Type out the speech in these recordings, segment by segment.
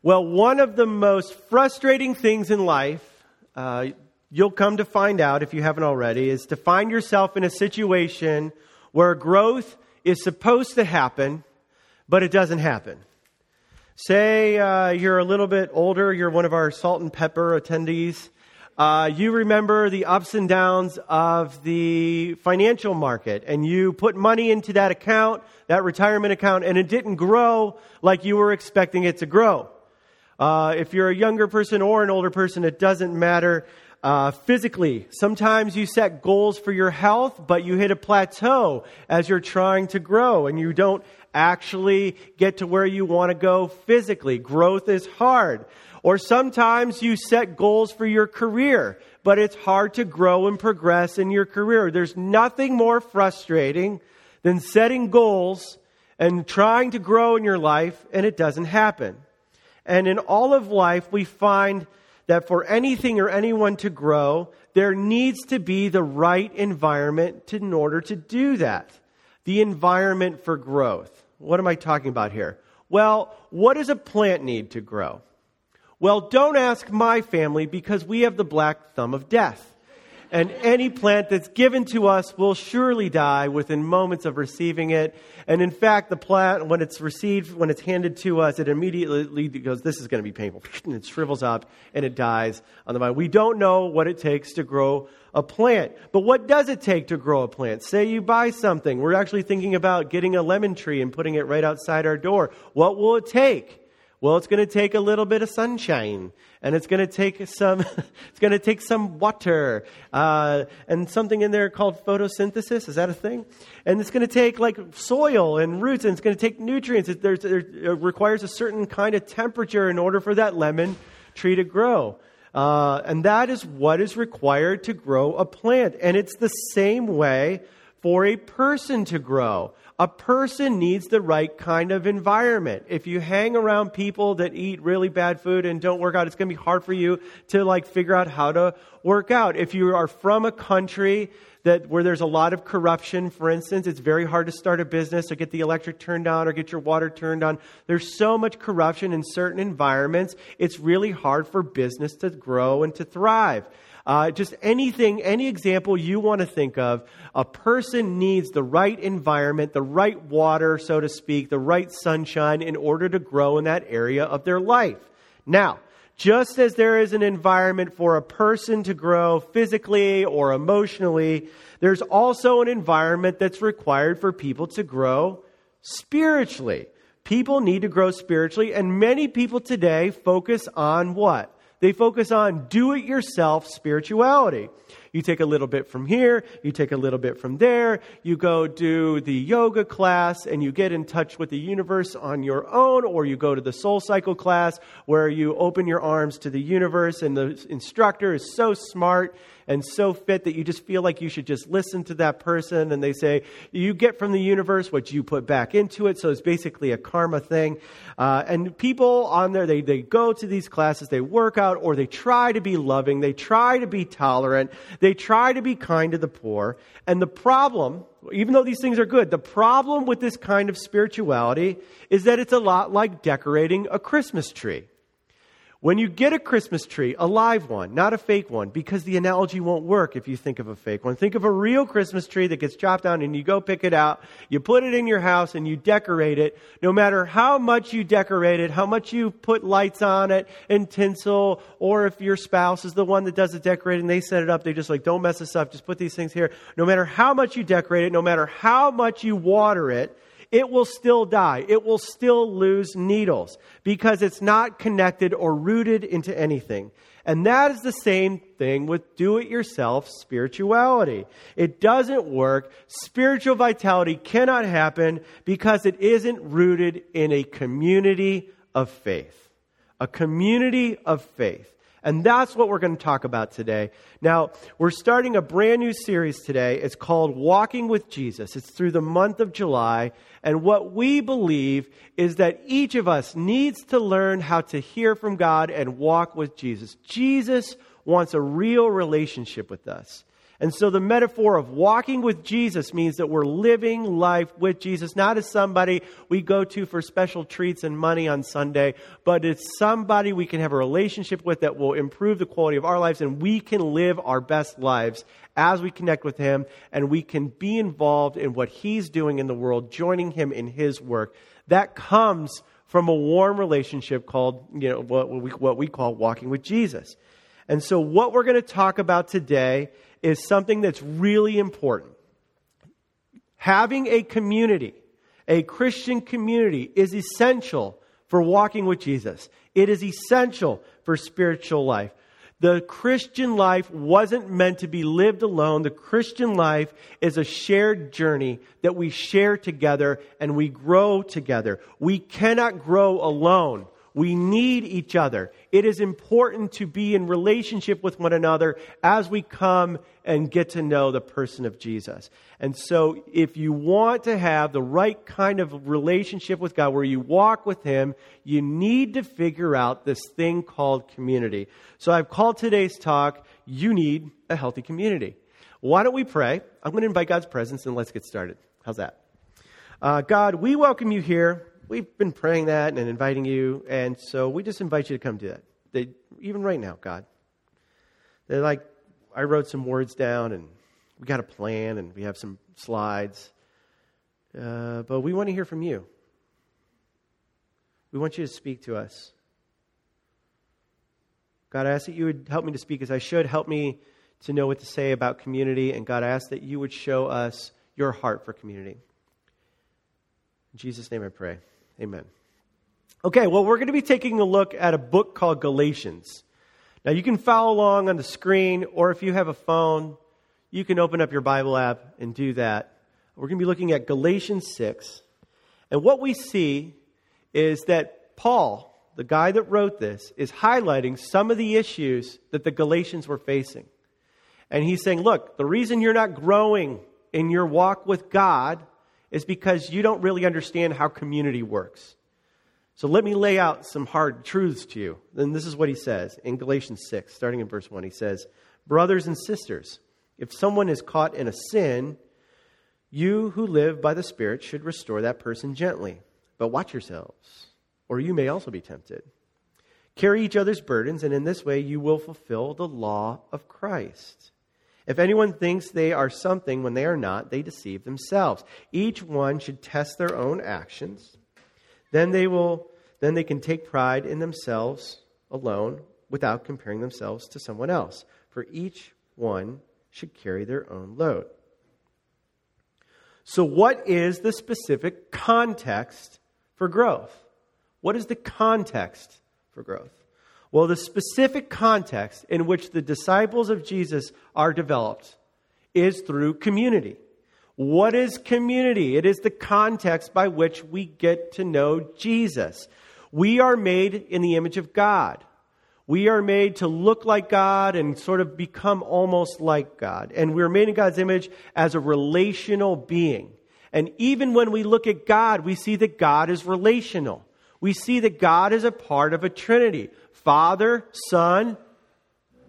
Well, one of the most frustrating things in life, uh, you'll come to find out if you haven't already, is to find yourself in a situation where growth is supposed to happen, but it doesn't happen. Say uh, you're a little bit older, you're one of our salt and pepper attendees. Uh, you remember the ups and downs of the financial market, and you put money into that account, that retirement account, and it didn't grow like you were expecting it to grow. Uh, if you're a younger person or an older person, it doesn't matter. Uh, physically, sometimes you set goals for your health, but you hit a plateau as you're trying to grow and you don't actually get to where you want to go physically. Growth is hard. Or sometimes you set goals for your career, but it's hard to grow and progress in your career. There's nothing more frustrating than setting goals and trying to grow in your life and it doesn't happen. And in all of life, we find that for anything or anyone to grow, there needs to be the right environment in order to do that. The environment for growth. What am I talking about here? Well, what does a plant need to grow? Well, don't ask my family because we have the black thumb of death and any plant that's given to us will surely die within moments of receiving it. And in fact, the plant, when it's received, when it's handed to us, it immediately goes, This is going to be painful. And it shrivels up and it dies on the vine. We don't know what it takes to grow a plant. But what does it take to grow a plant? Say you buy something. We're actually thinking about getting a lemon tree and putting it right outside our door. What will it take? Well, it's going to take a little bit of sunshine, and it's going to take some. it's going to take some water, uh, and something in there called photosynthesis. Is that a thing? And it's going to take like soil and roots, and it's going to take nutrients. It, it requires a certain kind of temperature in order for that lemon tree to grow. Uh, and that is what is required to grow a plant. And it's the same way for a person to grow a person needs the right kind of environment. If you hang around people that eat really bad food and don't work out, it's going to be hard for you to like figure out how to work out. If you are from a country that where there's a lot of corruption, for instance, it's very hard to start a business or get the electric turned on or get your water turned on. There's so much corruption in certain environments. It's really hard for business to grow and to thrive. Uh, just anything, any example you want to think of, a person needs the right environment, the right water, so to speak, the right sunshine in order to grow in that area of their life. Now, just as there is an environment for a person to grow physically or emotionally, there's also an environment that's required for people to grow spiritually. People need to grow spiritually, and many people today focus on what? They focus on do it yourself spirituality. You take a little bit from here, you take a little bit from there, you go do the yoga class and you get in touch with the universe on your own, or you go to the soul cycle class where you open your arms to the universe and the instructor is so smart and so fit that you just feel like you should just listen to that person. And they say, you get from the universe what you put back into it. So it's basically a karma thing. Uh, and people on there, they, they go to these classes, they work out, or they try to be loving, they try to be tolerant, they try to be kind to the poor. And the problem, even though these things are good, the problem with this kind of spirituality is that it's a lot like decorating a Christmas tree. When you get a Christmas tree, a live one, not a fake one, because the analogy won't work if you think of a fake one. Think of a real Christmas tree that gets chopped down and you go pick it out, you put it in your house and you decorate it. No matter how much you decorate it, how much you put lights on it and tinsel, or if your spouse is the one that does the decorating, they set it up, they just like, don't mess this up, just put these things here. No matter how much you decorate it, no matter how much you water it, it will still die. It will still lose needles because it's not connected or rooted into anything. And that is the same thing with do it yourself spirituality. It doesn't work. Spiritual vitality cannot happen because it isn't rooted in a community of faith. A community of faith. And that's what we're going to talk about today. Now, we're starting a brand new series today. It's called Walking with Jesus. It's through the month of July. And what we believe is that each of us needs to learn how to hear from God and walk with Jesus. Jesus wants a real relationship with us. And so the metaphor of walking with Jesus means that we're living life with Jesus, not as somebody we go to for special treats and money on Sunday, but it's somebody we can have a relationship with that will improve the quality of our lives and we can live our best lives as we connect with Him and we can be involved in what He's doing in the world, joining Him in His work. That comes from a warm relationship called, you know, what we, what we call walking with Jesus. And so what we're going to talk about today is something that's really important. Having a community, a Christian community, is essential for walking with Jesus. It is essential for spiritual life. The Christian life wasn't meant to be lived alone. The Christian life is a shared journey that we share together and we grow together. We cannot grow alone. We need each other. It is important to be in relationship with one another as we come and get to know the person of Jesus. And so, if you want to have the right kind of relationship with God where you walk with Him, you need to figure out this thing called community. So, I've called today's talk, You Need a Healthy Community. Why don't we pray? I'm going to invite God's presence and let's get started. How's that? Uh, God, we welcome you here we've been praying that and inviting you, and so we just invite you to come do that. They, even right now, God. They're like, I wrote some words down, and we got a plan, and we have some slides, uh, but we want to hear from you. We want you to speak to us. God, I ask that you would help me to speak as I should. Help me to know what to say about community. And God, I ask that you would show us your heart for community. In Jesus' name I pray. Amen. Okay, well, we're going to be taking a look at a book called Galatians. Now, you can follow along on the screen, or if you have a phone, you can open up your Bible app and do that. We're going to be looking at Galatians 6. And what we see is that Paul, the guy that wrote this, is highlighting some of the issues that the Galatians were facing. And he's saying, look, the reason you're not growing in your walk with God is because you don't really understand how community works. So let me lay out some hard truths to you. Then this is what he says in Galatians 6, starting in verse 1. He says, Brothers and sisters, if someone is caught in a sin, you who live by the Spirit should restore that person gently. But watch yourselves, or you may also be tempted. Carry each other's burdens, and in this way you will fulfill the law of Christ. If anyone thinks they are something when they are not, they deceive themselves. Each one should test their own actions. Then they will then they can take pride in themselves alone without comparing themselves to someone else. For each one should carry their own load. So what is the specific context for growth? What is the context for growth? Well, the specific context in which the disciples of Jesus are developed is through community. What is community? It is the context by which we get to know Jesus. We are made in the image of God. We are made to look like God and sort of become almost like God. And we're made in God's image as a relational being. And even when we look at God, we see that God is relational. We see that God is a part of a trinity. Father, Son,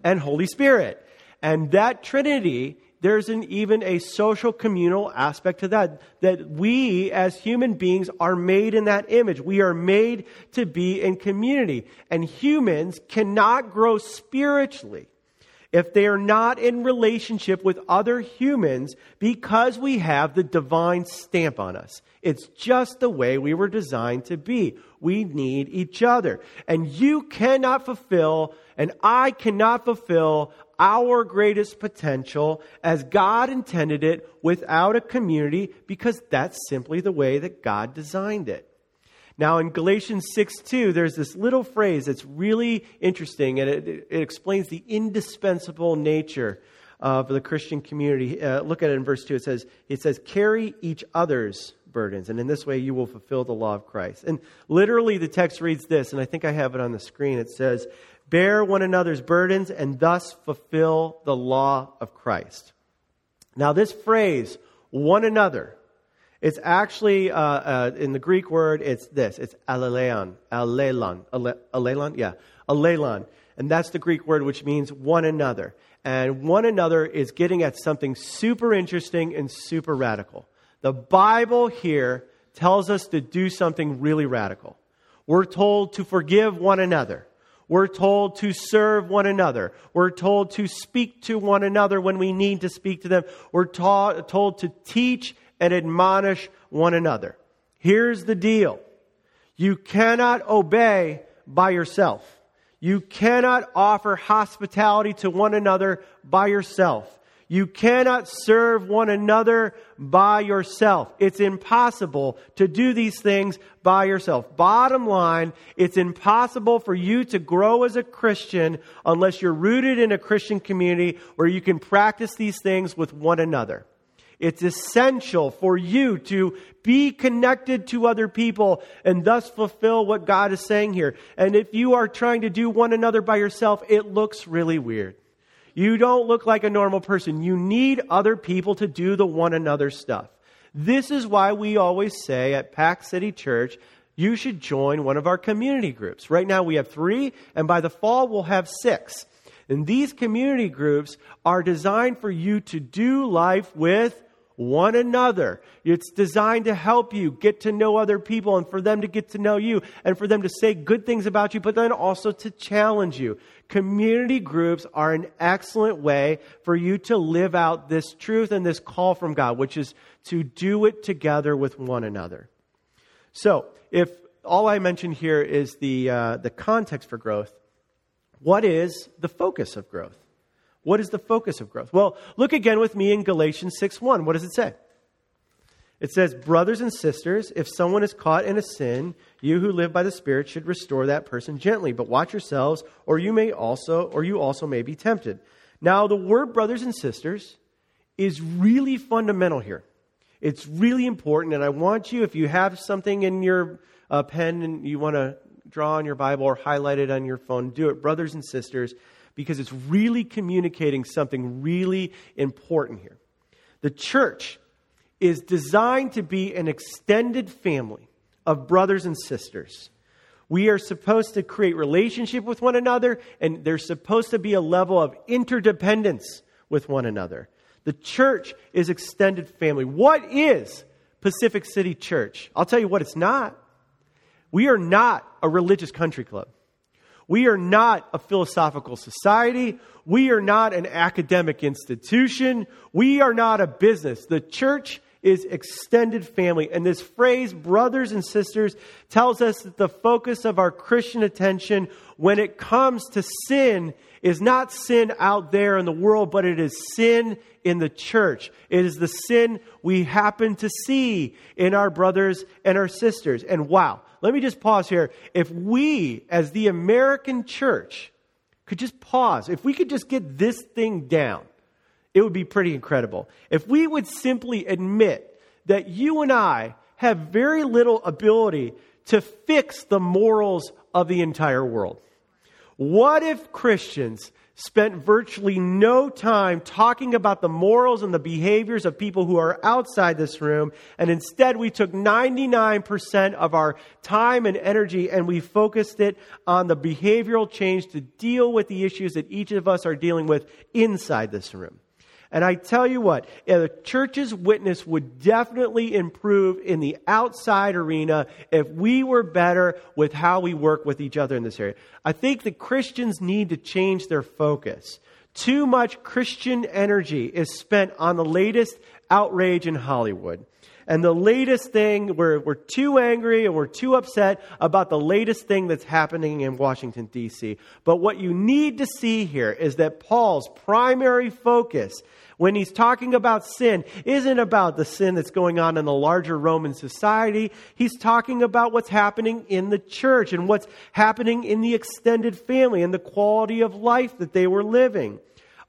and Holy Spirit. And that Trinity, there's an, even a social communal aspect to that. That we as human beings are made in that image. We are made to be in community. And humans cannot grow spiritually if they are not in relationship with other humans because we have the divine stamp on us. It's just the way we were designed to be. We need each other. And you cannot fulfill, and I cannot fulfill our greatest potential as God intended it without a community because that's simply the way that God designed it. Now, in Galatians 6 2, there's this little phrase that's really interesting, and it, it explains the indispensable nature of the Christian community. Uh, look at it in verse 2. It says, it says, carry each other's burdens, and in this way you will fulfill the law of Christ. And literally, the text reads this, and I think I have it on the screen. It says, Bear one another's burdens and thus fulfill the law of Christ. Now, this phrase, one another, It's actually, uh, uh, in the Greek word, it's this. It's aleleon. Alelon. Alelon? Yeah. Alelon. And that's the Greek word which means one another. And one another is getting at something super interesting and super radical. The Bible here tells us to do something really radical. We're told to forgive one another. We're told to serve one another. We're told to speak to one another when we need to speak to them. We're ta- told to teach and admonish one another. Here's the deal. You cannot obey by yourself. You cannot offer hospitality to one another by yourself. You cannot serve one another by yourself. It's impossible to do these things by yourself. Bottom line, it's impossible for you to grow as a Christian unless you're rooted in a Christian community where you can practice these things with one another. It's essential for you to be connected to other people and thus fulfill what God is saying here. And if you are trying to do one another by yourself, it looks really weird. You don't look like a normal person. You need other people to do the one another stuff. This is why we always say at Pack City Church, you should join one of our community groups. Right now we have three, and by the fall we'll have six. And these community groups are designed for you to do life with one another. It's designed to help you get to know other people and for them to get to know you and for them to say good things about you, but then also to challenge you. Community groups are an excellent way for you to live out this truth and this call from God, which is to do it together with one another. So, if all I mentioned here is the, uh, the context for growth, what is the focus of growth? What is the focus of growth? Well, look again with me in Galatians 6 1. What does it say? It says, Brothers and sisters, if someone is caught in a sin, you who live by the Spirit should restore that person gently, but watch yourselves, or you may also, or you also may be tempted. Now, the word brothers and sisters is really fundamental here. It's really important, and I want you, if you have something in your uh, pen and you want to draw on your Bible or highlight it on your phone, do it. Brothers and sisters, because it's really communicating something really important here. The church is designed to be an extended family of brothers and sisters. We are supposed to create relationship with one another, and there's supposed to be a level of interdependence with one another. The church is extended family. What is Pacific City Church? I'll tell you what it's not. We are not a religious country club. We are not a philosophical society. We are not an academic institution. We are not a business. The church is extended family. And this phrase, brothers and sisters, tells us that the focus of our Christian attention when it comes to sin is not sin out there in the world, but it is sin in the church. It is the sin we happen to see in our brothers and our sisters. And wow, let me just pause here. If we, as the American church, could just pause, if we could just get this thing down, it would be pretty incredible. If we would simply admit that you and I have very little ability to fix the morals of the entire world. What if Christians spent virtually no time talking about the morals and the behaviors of people who are outside this room, and instead we took 99% of our time and energy and we focused it on the behavioral change to deal with the issues that each of us are dealing with inside this room. And I tell you what, the church's witness would definitely improve in the outside arena if we were better with how we work with each other in this area. I think that Christians need to change their focus. Too much Christian energy is spent on the latest outrage in Hollywood. And the latest thing, we're, we're too angry and we're too upset about the latest thing that's happening in Washington, D.C. But what you need to see here is that Paul's primary focus when he's talking about sin isn't about the sin that's going on in the larger Roman society. He's talking about what's happening in the church and what's happening in the extended family and the quality of life that they were living.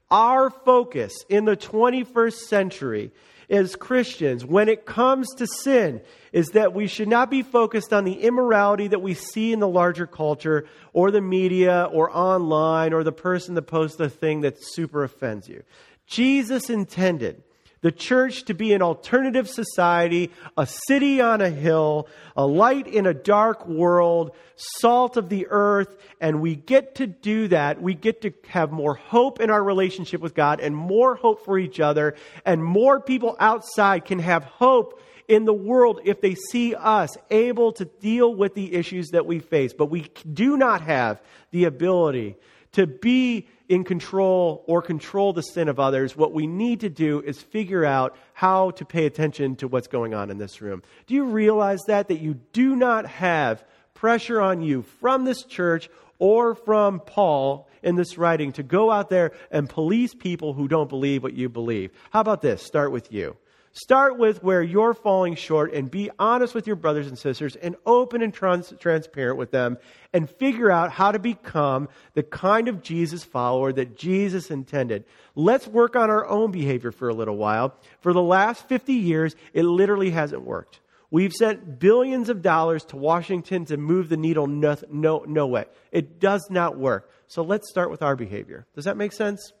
Our focus in the 21st century as Christians, when it comes to sin, is that we should not be focused on the immorality that we see in the larger culture or the media or online or the person that posts a thing that super offends you. Jesus intended The church to be an alternative society, a city on a hill, a light in a dark world, salt of the earth, and we get to do that. We get to have more hope in our relationship with God and more hope for each other, and more people outside can have hope in the world if they see us able to deal with the issues that we face. But we do not have the ability to be in control or control the sin of others. What we need to do is figure out how to pay attention to what's going on in this room. Do you realize that? That you do not have pressure on you from this church or from Paul in this writing to go out there and police people who don't believe what you believe. How about this? Start with you. Start with where you're falling short and be honest with your brothers and sisters and open and trans- transparent with them and figure out how to become the kind of Jesus follower that Jesus intended. Let's work on our own behavior for a little while. For the last 50 years, it literally hasn't worked. We've sent billions of dollars to Washington to move the needle. No, no, no way. It does not work. So let's start with our behavior. Does that make sense?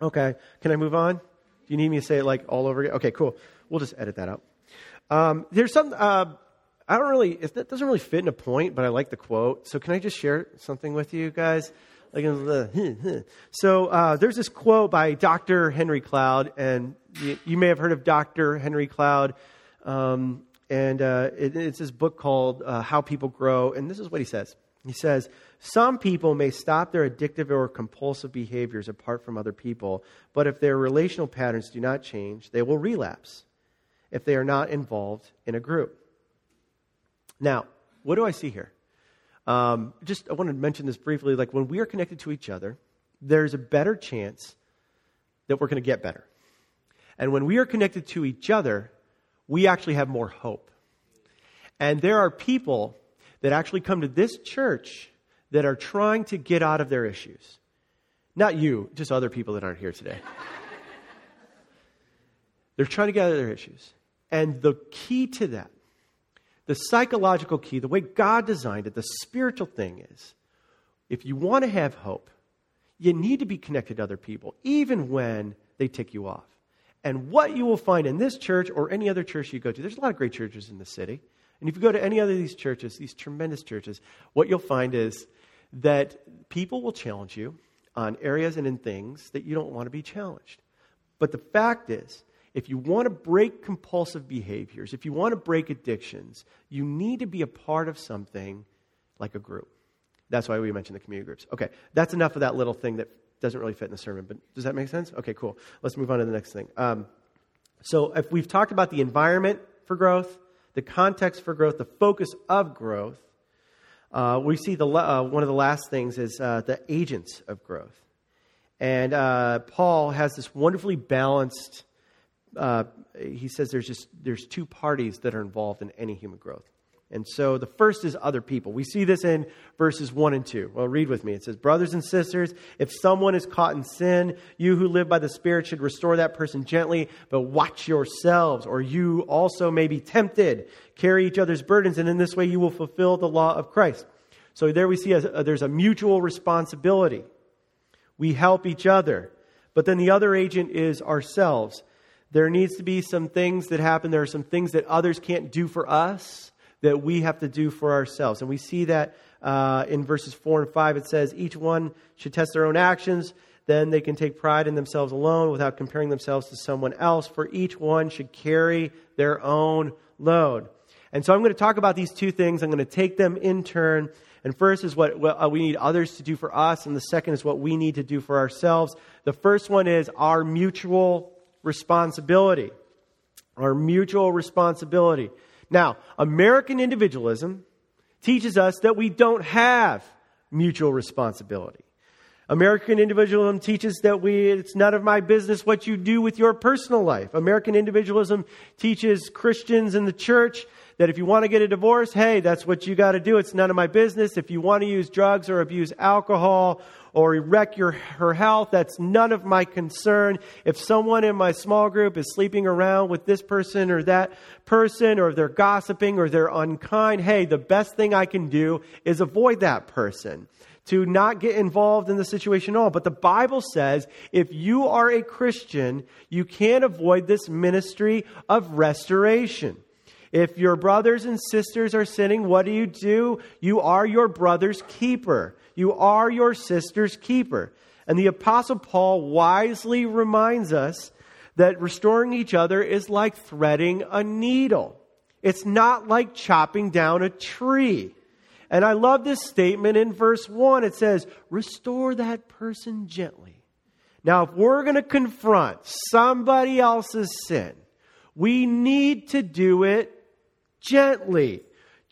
Okay. Can I move on? Do you need me to say it like all over again? Okay, cool. We'll just edit that out. Um, there's some, uh, I don't really, it doesn't really fit in a point, but I like the quote. So can I just share something with you guys? Like, so uh, there's this quote by Dr. Henry Cloud, and you, you may have heard of Dr. Henry Cloud. Um, and uh, it, it's this book called uh, How People Grow. And this is what he says He says, some people may stop their addictive or compulsive behaviors apart from other people, but if their relational patterns do not change, they will relapse if they are not involved in a group. Now, what do I see here? Um, just I want to mention this briefly. Like when we are connected to each other, there's a better chance that we're going to get better. And when we are connected to each other, we actually have more hope. And there are people that actually come to this church that are trying to get out of their issues. Not you, just other people that aren't here today. They're trying to get out of their issues. And the key to that, the psychological key, the way God designed it, the spiritual thing is if you want to have hope, you need to be connected to other people, even when they tick you off. And what you will find in this church or any other church you go to, there's a lot of great churches in the city. And if you go to any other of these churches, these tremendous churches, what you'll find is that people will challenge you on areas and in things that you don't want to be challenged. But the fact is, if you want to break compulsive behaviors, if you want to break addictions, you need to be a part of something like a group. That's why we mentioned the community groups. Okay, that's enough of that little thing that doesn't really fit in the sermon, but does that make sense? Okay, cool. Let's move on to the next thing. Um, so, if we've talked about the environment for growth, the context for growth, the focus of growth, uh, we see the, uh, one of the last things is uh, the agents of growth. And uh, Paul has this wonderfully balanced, uh, he says there's just there's two parties that are involved in any human growth. And so the first is other people. We see this in verses 1 and 2. Well, read with me. It says, Brothers and sisters, if someone is caught in sin, you who live by the Spirit should restore that person gently, but watch yourselves, or you also may be tempted. Carry each other's burdens, and in this way you will fulfill the law of Christ. So there we see a, a, there's a mutual responsibility. We help each other. But then the other agent is ourselves. There needs to be some things that happen. There are some things that others can't do for us that we have to do for ourselves. And we see that uh, in verses 4 and 5. It says, Each one should test their own actions. Then they can take pride in themselves alone without comparing themselves to someone else, for each one should carry their own load. And so I'm going to talk about these two things. I'm going to take them in turn. And first is what, uh, we need others to do for us, and the second is what we need to do for ourselves. The first one is our mutual responsibility. Our mutual responsibility. Now, American individualism teaches us that we don't have mutual responsibility. American individualism teaches that we, it's none of my business what you do with your personal life. American individualism teaches Christians in the church that if you want to get a divorce, hey, that's what you got to do. It's none of my business. If you want to use drugs or abuse alcohol or wreck your, her health, that's none of my concern. If someone in my small group is sleeping around with this person or that person, or they're gossiping or they're unkind, hey, the best thing I can do is avoid that person. to not get involved in the situation at all. But the Bible says if you are a Christian, you can't avoid this ministry of restoration. If your brothers and sisters are sinning, what do you do? You are your brother's keeper. You are your sister's keeper. And the Apostle Paul wisely reminds us that restoring each other is like threading a needle. It's not like chopping down a tree. And I love this statement in verse 1. It says, Restore that person gently. Now, if we're going to confront somebody else's sin, we need to do it gently.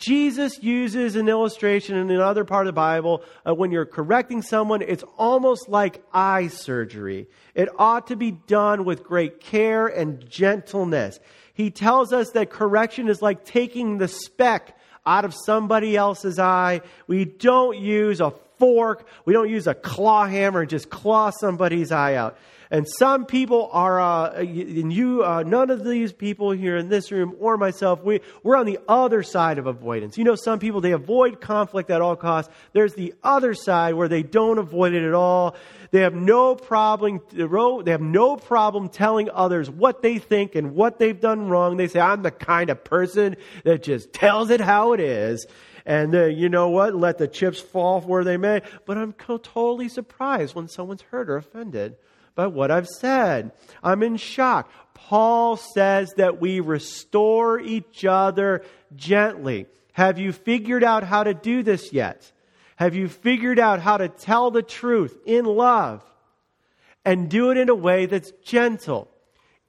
Jesus uses an illustration in another part of the Bible uh, when you're correcting someone, it's almost like eye surgery. It ought to be done with great care and gentleness. He tells us that correction is like taking the speck out of somebody else's eye. We don't use a fork, we don't use a claw hammer and just claw somebody's eye out. And some people are, uh, and you, uh, none of these people here in this room or myself, we, we're on the other side of avoidance. You know, some people, they avoid conflict at all costs. There's the other side where they don't avoid it at all. They have no problem, they have no problem telling others what they think and what they've done wrong. They say, I'm the kind of person that just tells it how it is and you know what? Let the chips fall where they may. But I'm totally surprised when someone's hurt or offended by what I've said. I'm in shock. Paul says that we restore each other gently. Have you figured out how to do this yet? Have you figured out how to tell the truth in love and do it in a way that's gentle?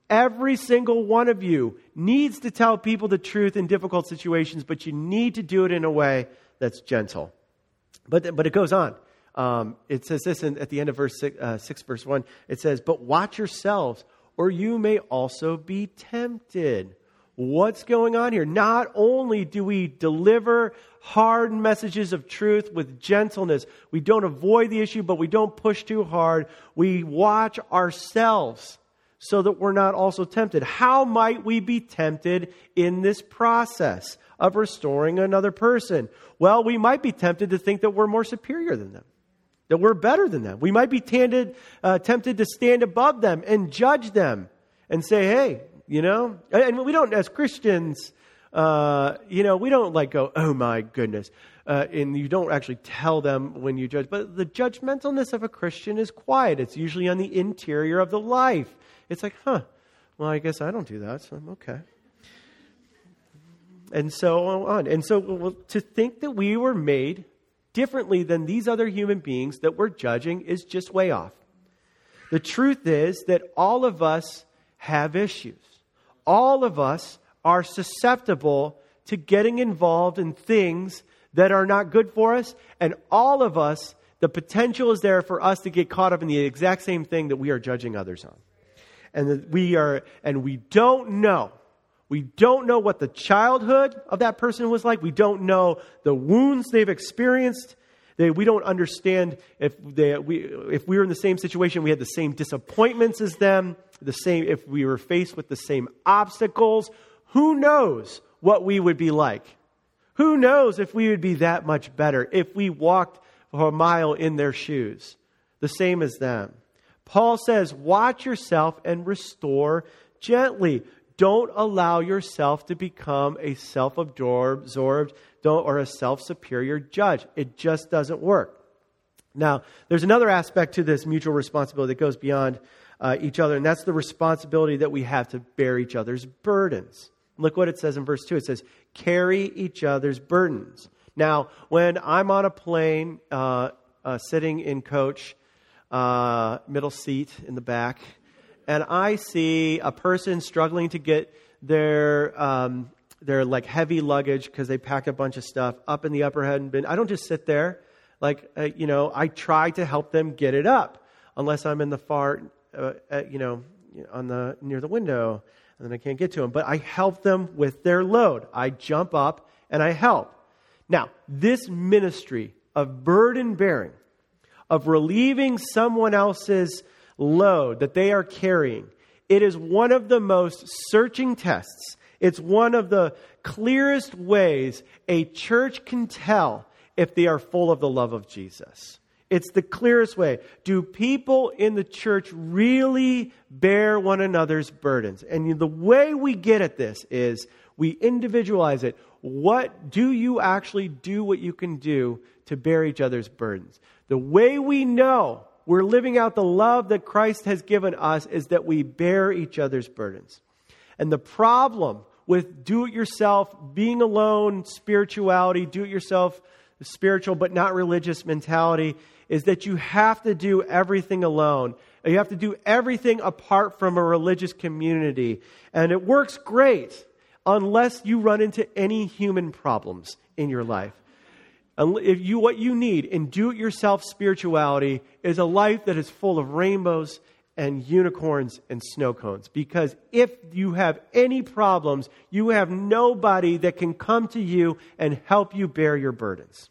Every single one of you needs to tell people the truth in difficult situations, but you need to do it in a way that's gentle. But, but it goes on. Um, it says this at the end of verse six, uh, 6, verse 1. It says, But watch yourselves, or you may also be tempted. What's going on here? Not only do we deliver hard messages of truth with gentleness, we don't avoid the issue, but we don't push too hard. We watch ourselves so that we're not also tempted. How might we be tempted in this process of restoring another person? Well, we might be tempted to think that we're more superior than them that we're better than them. We might be tended, uh, tempted to stand above them and judge them and say, hey, you know, and we don't, as Christians, uh, you know, we don't like go, oh my goodness. Uh, and you don't actually tell them when you judge. But the judgmentalness of a Christian is quiet. It's usually on the interior of the life. It's like, huh, well, I guess I don't do that, so I'm okay. And so on. And so well, to think that we were made differently than these other human beings that we're judging is just way off. The truth is that all of us have issues. All of us are susceptible to getting involved in things that are not good for us, and all of us, the potential is there for us to get caught up in the exact same thing that we are judging others on. And that we are, and we don't know we don't know what the childhood of that person was like. We don't know the wounds they've experienced. They, we don't understand if, they, we, if we were in the same situation, we had the same disappointments as them, the same, if we were faced with the same obstacles. Who knows what we would be like? Who knows if we would be that much better if we walked a mile in their shoes, the same as them? Paul says, Watch yourself and restore gently don't allow yourself to become a self absorbed or a self superior judge. It just doesn't work. Now, there's another aspect to this mutual responsibility that goes beyond uh, each other, and that's the responsibility that we have to bear each other's burdens. Look what it says in verse 2 it says, carry each other's burdens. Now, when I'm on a plane uh, uh, sitting in coach, uh, middle seat in the back, and I see a person struggling to get their um, their like heavy luggage because they packed a bunch of stuff up in the upper head and bin. I don't just sit there. Like uh, you know, I try to help them get it up, unless I'm in the far, uh, uh, you know, on the near the window, and then I can't get to them. But I help them with their load. I jump up and I help. Now, this ministry of burden bearing, of relieving someone else's load that they are carrying. It is one of the most searching tests. It's one of the clearest ways a church can tell if they are full of the love of Jesus. It's the clearest way. Do people in the church really bear one another's burdens? And the way we get at this is we individualize it. What do you actually do what you can do to bear each other's burdens? The way we know we're living out the love that Christ has given us is that we bear each other's burdens. And the problem with do it yourself, being alone, spirituality, do it yourself, spiritual but not religious mentality is that you have to do everything alone. You have to do everything apart from a religious community. And it works great unless you run into any human problems in your life. If you, what you need in do it yourself spirituality is a life that is full of rainbows and unicorns and snow cones. Because if you have any problems, you have nobody that can come to you and help you bear your burdens.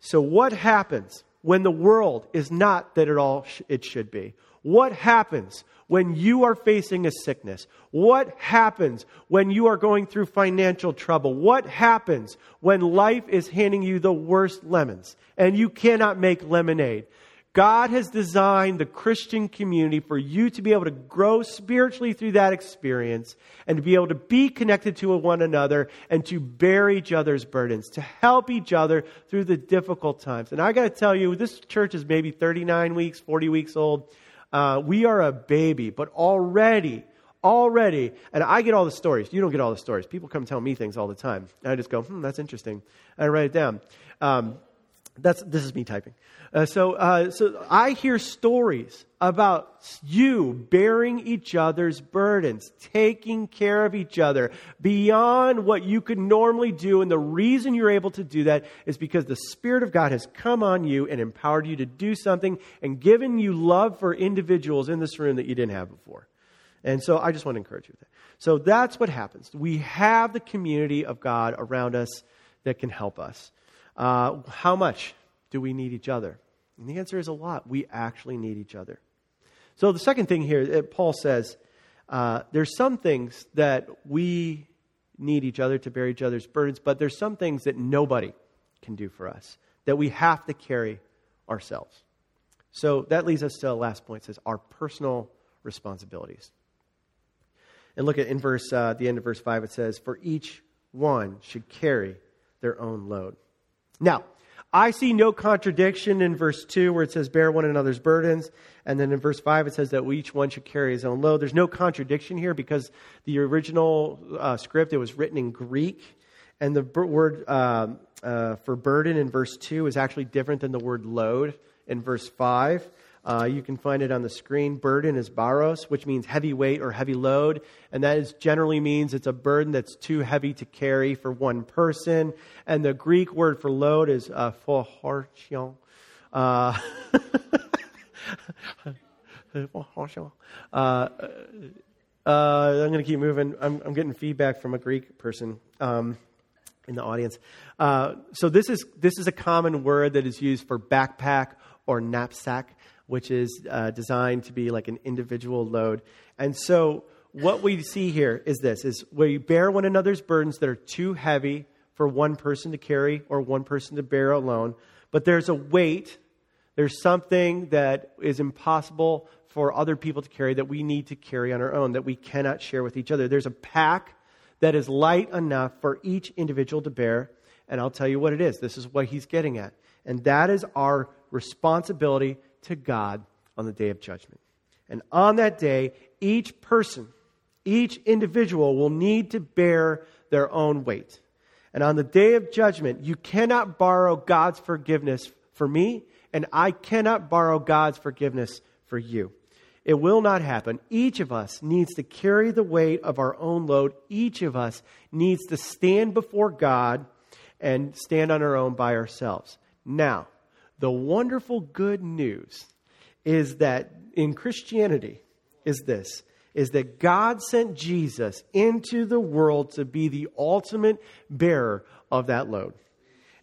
So, what happens when the world is not that it all sh- it should be? What happens when you are facing a sickness? What happens when you are going through financial trouble? What happens when life is handing you the worst lemons and you cannot make lemonade? God has designed the Christian community for you to be able to grow spiritually through that experience and to be able to be connected to one another and to bear each other's burdens, to help each other through the difficult times. And I got to tell you, this church is maybe 39 weeks, 40 weeks old. Uh, we are a baby, but already, already, and I get all the stories. You don't get all the stories. People come tell me things all the time. And I just go, hmm, that's interesting. I write it down. Um, that's, this is me typing. Uh, so, uh, so I hear stories about you bearing each other's burdens, taking care of each other beyond what you could normally do. And the reason you're able to do that is because the Spirit of God has come on you and empowered you to do something and given you love for individuals in this room that you didn't have before. And so I just want to encourage you with that. So that's what happens. We have the community of God around us that can help us. Uh, how much do we need each other? And the answer is a lot. We actually need each other. So the second thing here, Paul says, uh, there's some things that we need each other to bear each other's burdens, but there's some things that nobody can do for us that we have to carry ourselves. So that leads us to the last point. It says our personal responsibilities. And look at in verse uh, the end of verse five. It says, "For each one should carry their own load." Now, I see no contradiction in verse 2 where it says, Bear one another's burdens. And then in verse 5 it says that each one should carry his own load. There's no contradiction here because the original uh, script, it was written in Greek. And the word uh, uh, for burden in verse 2 is actually different than the word load in verse 5. Uh, you can find it on the screen. Burden is baros, which means heavy weight or heavy load. And that is generally means it's a burden that's too heavy to carry for one person. And the Greek word for load is uh, phorchion. Uh, uh, uh, I'm going to keep moving. I'm, I'm, getting feedback from a Greek person um, in the audience. Uh, so this is this is a common word that is used for backpack or knapsack which is uh, designed to be like an individual load. And so what we see here is this is we bear one another's burdens that are too heavy for one person to carry or one person to bear alone, but there's a weight, there's something that is impossible for other people to carry that we need to carry on our own that we cannot share with each other. There's a pack that is light enough for each individual to bear, and I'll tell you what it is. This is what he's getting at. And that is our responsibility to God on the day of judgment. And on that day, each person, each individual will need to bear their own weight. And on the day of judgment, you cannot borrow God's forgiveness for me, and I cannot borrow God's forgiveness for you. It will not happen. Each of us needs to carry the weight of our own load. Each of us needs to stand before God and stand on our own by ourselves. Now, the wonderful good news is that in Christianity is this is that God sent Jesus into the world to be the ultimate bearer of that load.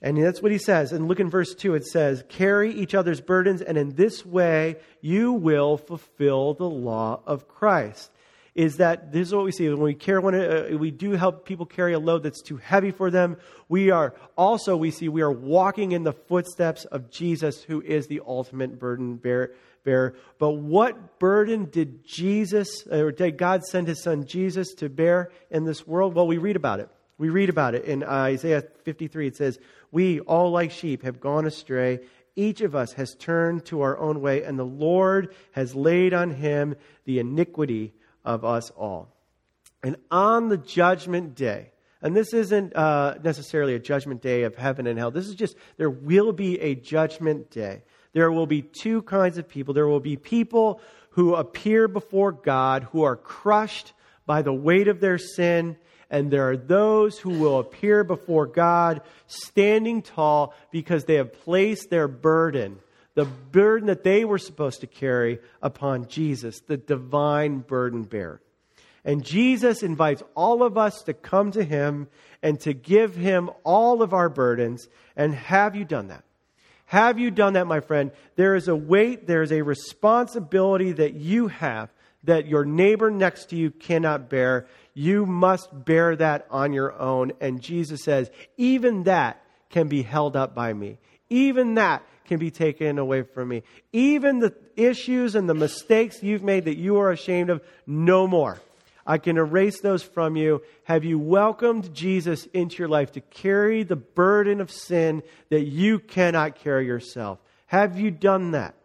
And that's what he says. And look in verse 2, it says, Carry each other's burdens, and in this way you will fulfill the law of Christ. Is that this is what we see. When we care when uh, we do help people carry a load that's too heavy for them. We are also we see we are walking in the footsteps of jesus who is the ultimate burden bearer. Bear but what burden did jesus or did god send his son jesus to bear in this world? Well we read about it. We read about it in isaiah 53 it says we all like sheep have gone astray. Each of us has turned to our own way and the lord has laid on him the iniquity of us all. And on the judgment day, and this isn't uh, necessarily a judgment day of heaven and hell, this is just there will be a judgment day. There will be two kinds of people. There will be people who appear before God who are crushed by the weight of their sin, and there are those who will appear before God standing tall because they have placed their burden the burden that they were supposed to carry upon Jesus, the divine burden bearer. And Jesus invites all of us to come to him and to give him all of our burdens. And have you done that? Have you done that, my friend? There is a weight, there is a responsibility that you have that your neighbor next to you cannot bear. You must bear that on your own. And Jesus says, even that can be held up by me. Even that can be taken away from me. Even the issues and the mistakes you've made that you are ashamed of, no more. I can erase those from you. Have you welcomed Jesus into your life to carry the burden of sin that you cannot carry yourself? Have you done that?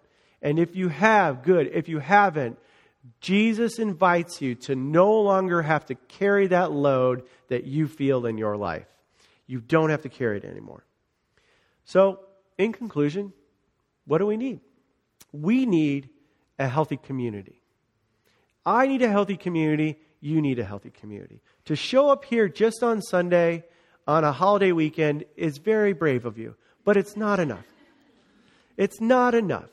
And if you have, good. If you haven't, Jesus invites you to no longer have to carry that load that you feel in your life. You don't have to carry it anymore. So, in conclusion, what do we need? We need a healthy community. I need a healthy community. You need a healthy community. To show up here just on Sunday on a holiday weekend is very brave of you, but it's not enough. It's not enough.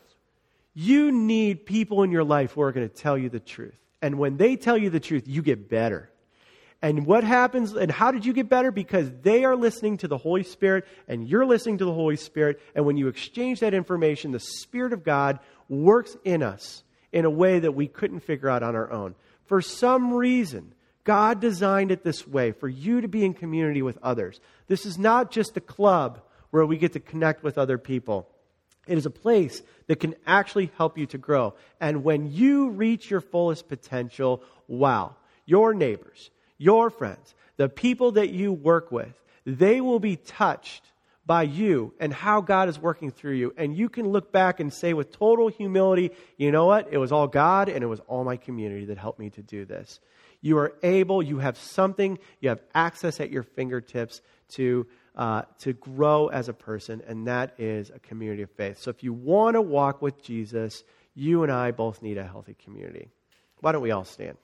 You need people in your life who are going to tell you the truth. And when they tell you the truth, you get better. And what happens, and how did you get better? Because they are listening to the Holy Spirit, and you're listening to the Holy Spirit. And when you exchange that information, the Spirit of God works in us in a way that we couldn't figure out on our own. For some reason, God designed it this way for you to be in community with others. This is not just a club where we get to connect with other people. It is a place that can actually help you to grow. And when you reach your fullest potential, wow, your neighbors, your friends, the people that you work with, they will be touched by you and how God is working through you. And you can look back and say with total humility, you know what? It was all God and it was all my community that helped me to do this. You are able, you have something, you have access at your fingertips to, uh, to grow as a person, and that is a community of faith. So if you want to walk with Jesus, you and I both need a healthy community. Why don't we all stand?